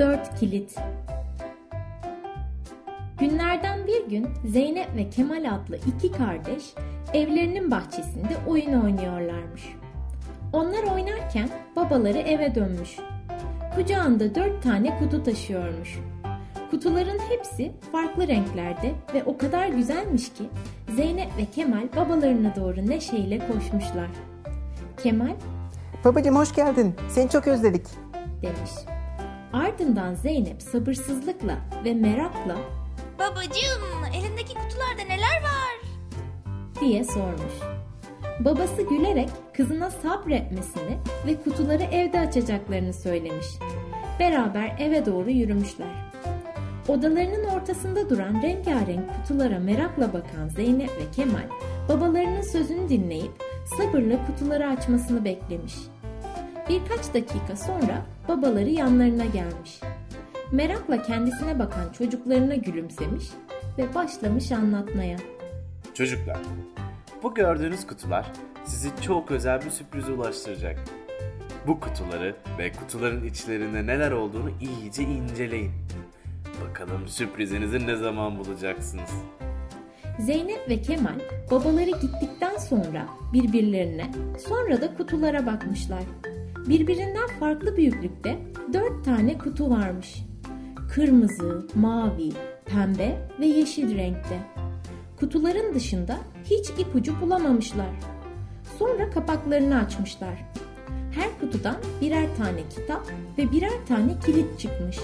Dört kilit. Günlerden bir gün Zeynep ve Kemal adlı iki kardeş evlerinin bahçesinde oyun oynuyorlarmış. Onlar oynarken babaları eve dönmüş. Kucağında dört tane kutu taşıyormuş. Kutuların hepsi farklı renklerde ve o kadar güzelmiş ki Zeynep ve Kemal babalarına doğru neşeyle koşmuşlar. Kemal Babacım hoş geldin. Seni çok özledik. demiş. Ardından Zeynep sabırsızlıkla ve merakla Babacığım, elindeki kutularda neler var? diye sormuş. Babası gülerek kızına sabretmesini ve kutuları evde açacaklarını söylemiş. Beraber eve doğru yürümüşler. Odalarının ortasında duran rengarenk kutulara merakla bakan Zeynep ve Kemal babalarının sözünü dinleyip sabırla kutuları açmasını beklemiş. Birkaç dakika sonra babaları yanlarına gelmiş. Merakla kendisine bakan çocuklarına gülümsemiş ve başlamış anlatmaya. Çocuklar, bu gördüğünüz kutular sizi çok özel bir sürprize ulaştıracak. Bu kutuları ve kutuların içlerinde neler olduğunu iyice inceleyin. Bakalım sürprizinizi ne zaman bulacaksınız? Zeynep ve Kemal babaları gittikten sonra birbirlerine sonra da kutulara bakmışlar. Birbirinden farklı büyüklükte dört tane kutu varmış. Kırmızı, mavi, pembe ve yeşil renkte. Kutuların dışında hiç ipucu bulamamışlar. Sonra kapaklarını açmışlar. Her kutudan birer tane kitap ve birer tane kilit çıkmış.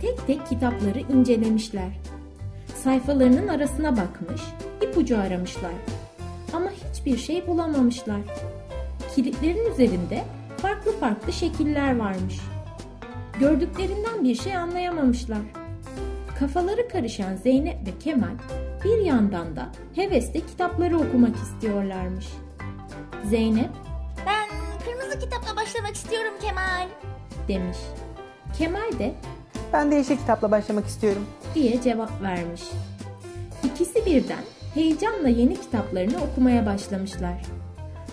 Tek tek kitapları incelemişler. Sayfalarının arasına bakmış, ipucu aramışlar. Ama hiçbir şey bulamamışlar. Kilitlerin üzerinde farklı farklı şekiller varmış. Gördüklerinden bir şey anlayamamışlar. Kafaları karışan Zeynep ve Kemal bir yandan da hevesle kitapları okumak istiyorlarmış. Zeynep Ben kırmızı kitapla başlamak istiyorum Kemal. demiş. Kemal de Ben de yeşil kitapla başlamak istiyorum. diye cevap vermiş. İkisi birden heyecanla yeni kitaplarını okumaya başlamışlar.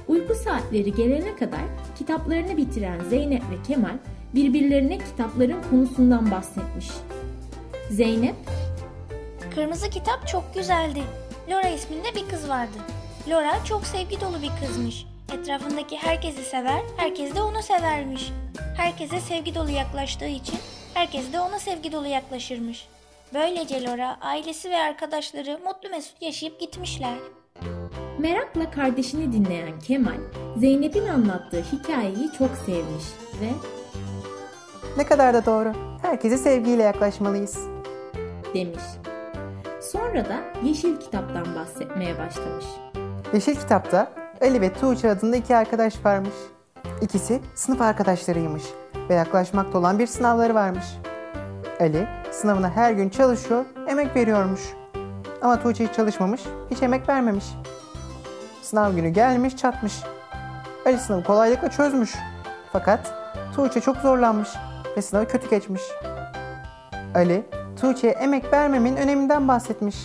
Uyku saatleri gelene kadar kitaplarını bitiren Zeynep ve Kemal birbirlerine kitapların konusundan bahsetmiş. Zeynep, Kırmızı kitap çok güzeldi. Laura isminde bir kız vardı. Laura çok sevgi dolu bir kızmış. Etrafındaki herkesi sever, herkes de onu severmiş. Herkese sevgi dolu yaklaştığı için herkes de ona sevgi dolu yaklaşırmış. Böylece Laura, ailesi ve arkadaşları mutlu mesut yaşayıp gitmişler. Merakla kardeşini dinleyen Kemal, Zeynep'in anlattığı hikayeyi çok sevmiş ve Ne kadar da doğru. Herkese sevgiyle yaklaşmalıyız. demiş. Sonra da Yeşil Kitap'tan bahsetmeye başlamış. Yeşil kitapta Ali ve Tuğçe adında iki arkadaş varmış. İkisi sınıf arkadaşlarıymış ve yaklaşmakta olan bir sınavları varmış. Ali sınavına her gün çalışıyor, emek veriyormuş. Ama Tuğçe hiç çalışmamış, hiç emek vermemiş. Sınav günü gelmiş çatmış. Ali sınavı kolaylıkla çözmüş. Fakat Tuğçe çok zorlanmış ve sınavı kötü geçmiş. Ali, Tuğçe'ye emek vermemenin öneminden bahsetmiş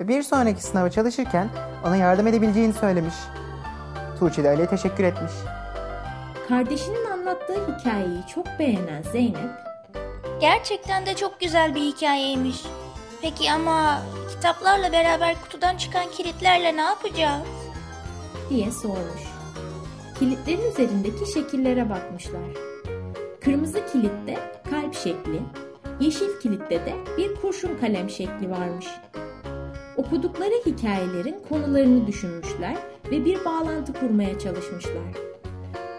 ve bir sonraki sınava çalışırken ona yardım edebileceğini söylemiş. Tuğçe de Ali'ye teşekkür etmiş. Kardeşinin anlattığı hikayeyi çok beğenen Zeynep, Gerçekten de çok güzel bir hikayeymiş. Peki ama kitaplarla beraber kutudan çıkan kilitlerle ne yapacağız? Diye sormuş. Kilitlerin üzerindeki şekillere bakmışlar. Kırmızı kilitte kalp şekli, yeşil kilitte de bir kurşun kalem şekli varmış. Okudukları hikayelerin konularını düşünmüşler ve bir bağlantı kurmaya çalışmışlar.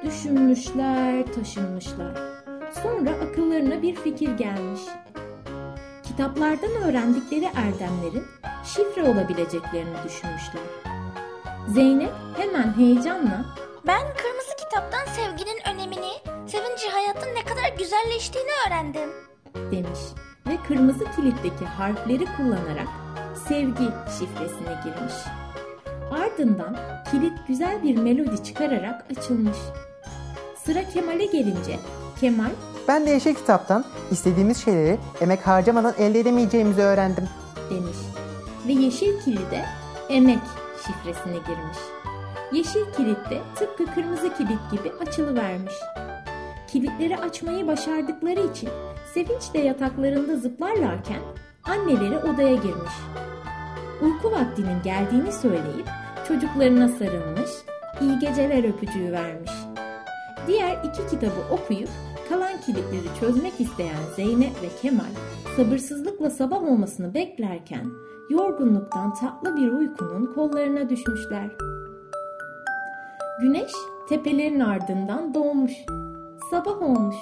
Düşünmüşler, taşınmışlar. Sonra akıllarına bir fikir gelmiş. Kitaplardan öğrendikleri erdemlerin şifre olabileceklerini düşünmüşler. Zeynep hemen heyecanla Ben kırmızı kitaptan sevginin önemini, sevinci hayatın ne kadar güzelleştiğini öğrendim. demiş ve kırmızı kilitteki harfleri kullanarak sevgi şifresine girmiş. Ardından kilit güzel bir melodi çıkararak açılmış. Sıra Kemal'e gelince Kemal Ben de yeşil kitaptan istediğimiz şeyleri emek harcamadan elde edemeyeceğimizi öğrendim. demiş ve yeşil kilide emek şifresine girmiş. Yeşil kilit de tıpkı kırmızı kilit gibi açılıvermiş. Kilitleri açmayı başardıkları için sevinçle yataklarında zıplarlarken anneleri odaya girmiş. Uyku vaktinin geldiğini söyleyip çocuklarına sarılmış, iyi geceler öpücüğü vermiş. Diğer iki kitabı okuyup kilitleri çözmek isteyen Zeynep ve Kemal sabırsızlıkla sabah olmasını beklerken yorgunluktan tatlı bir uykunun kollarına düşmüşler. Güneş tepelerin ardından doğmuş. Sabah olmuş.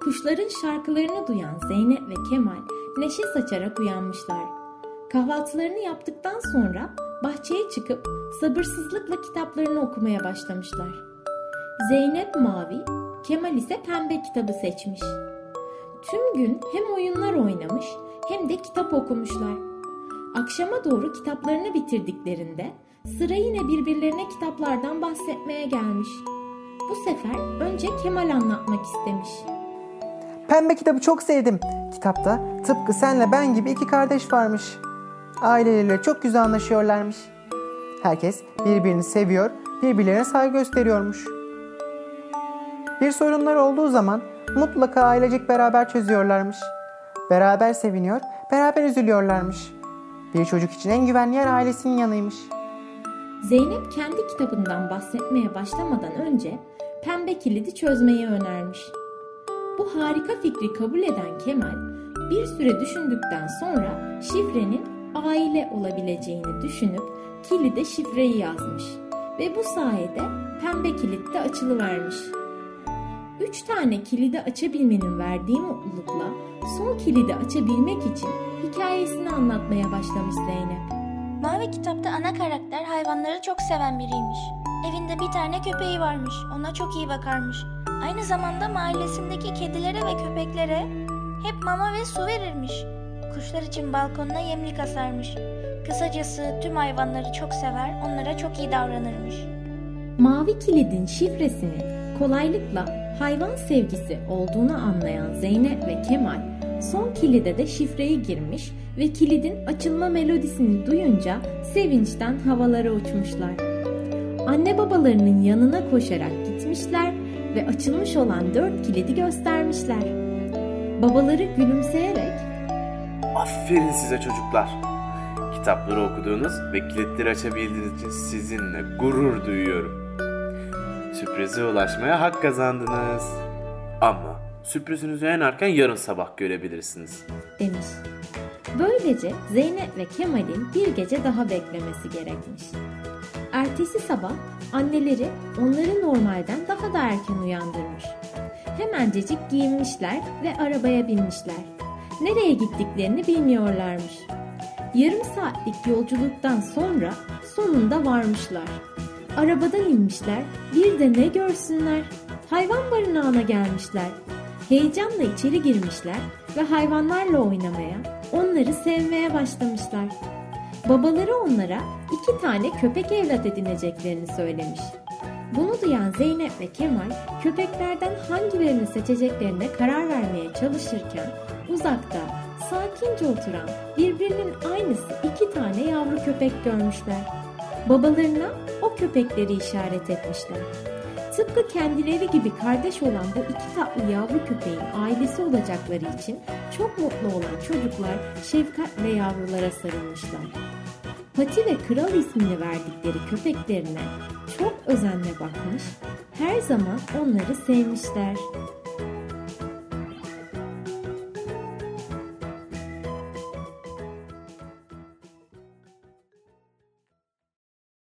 Kuşların şarkılarını duyan Zeynep ve Kemal neşe saçarak uyanmışlar. Kahvaltılarını yaptıktan sonra bahçeye çıkıp sabırsızlıkla kitaplarını okumaya başlamışlar. Zeynep mavi, Kemal ise pembe kitabı seçmiş. Tüm gün hem oyunlar oynamış hem de kitap okumuşlar. Akşama doğru kitaplarını bitirdiklerinde sıra yine birbirlerine kitaplardan bahsetmeye gelmiş. Bu sefer önce Kemal anlatmak istemiş. Pembe kitabı çok sevdim. Kitapta tıpkı senle ben gibi iki kardeş varmış. Aileleriyle çok güzel anlaşıyorlarmış. Herkes birbirini seviyor, birbirlerine saygı gösteriyormuş. Bir sorunlar olduğu zaman mutlaka ailecek beraber çözüyorlarmış. Beraber seviniyor, beraber üzülüyorlarmış. Bir çocuk için en güvenli yer ailesinin yanıymış. Zeynep kendi kitabından bahsetmeye başlamadan önce pembe kilidi çözmeyi önermiş. Bu harika fikri kabul eden Kemal bir süre düşündükten sonra şifrenin aile olabileceğini düşünüp kilide şifreyi yazmış ve bu sayede pembe kilit de açılıvermiş. Üç tane kilidi açabilmenin verdiği mutlulukla son kilidi açabilmek için hikayesini anlatmaya başlamış Zeynep. Mavi kitapta ana karakter hayvanları çok seven biriymiş. Evinde bir tane köpeği varmış. Ona çok iyi bakarmış. Aynı zamanda mahallesindeki kedilere ve köpeklere hep mama ve su verirmiş. Kuşlar için balkonuna yemlik asarmış. Kısacası tüm hayvanları çok sever, onlara çok iyi davranırmış. Mavi kilidin şifresinin kolaylıkla hayvan sevgisi olduğunu anlayan Zeynep ve Kemal son kilide de şifreyi girmiş ve kilidin açılma melodisini duyunca sevinçten havalara uçmuşlar. Anne babalarının yanına koşarak gitmişler ve açılmış olan dört kilidi göstermişler. Babaları gülümseyerek Aferin size çocuklar. Kitapları okuduğunuz ve kilitleri açabildiğiniz için sizinle gurur duyuyorum. Sürprize ulaşmaya hak kazandınız. Ama sürprizinizi en erken yarın sabah görebilirsiniz. demiş. Böylece Zeynep ve Kemal'in bir gece daha beklemesi gerekmiş. Ertesi sabah anneleri onları normalden daha da erken uyandırmış. Hemencecik giyinmişler ve arabaya binmişler. Nereye gittiklerini bilmiyorlarmış. Yarım saatlik yolculuktan sonra sonunda varmışlar. Arabadan inmişler, bir de ne görsünler. Hayvan barınağına gelmişler. Heyecanla içeri girmişler ve hayvanlarla oynamaya, onları sevmeye başlamışlar. Babaları onlara iki tane köpek evlat edineceklerini söylemiş. Bunu duyan Zeynep ve Kemal köpeklerden hangilerini seçeceklerine karar vermeye çalışırken uzakta sakince oturan birbirinin aynısı iki tane yavru köpek görmüşler. Babalarına o köpekleri işaret etmişler. Tıpkı kendileri gibi kardeş olan bu iki tatlı yavru köpeğin ailesi olacakları için çok mutlu olan çocuklar şefkatle yavrulara sarılmışlar. Pati ve Kral ismini verdikleri köpeklerine çok özenle bakmış, her zaman onları sevmişler.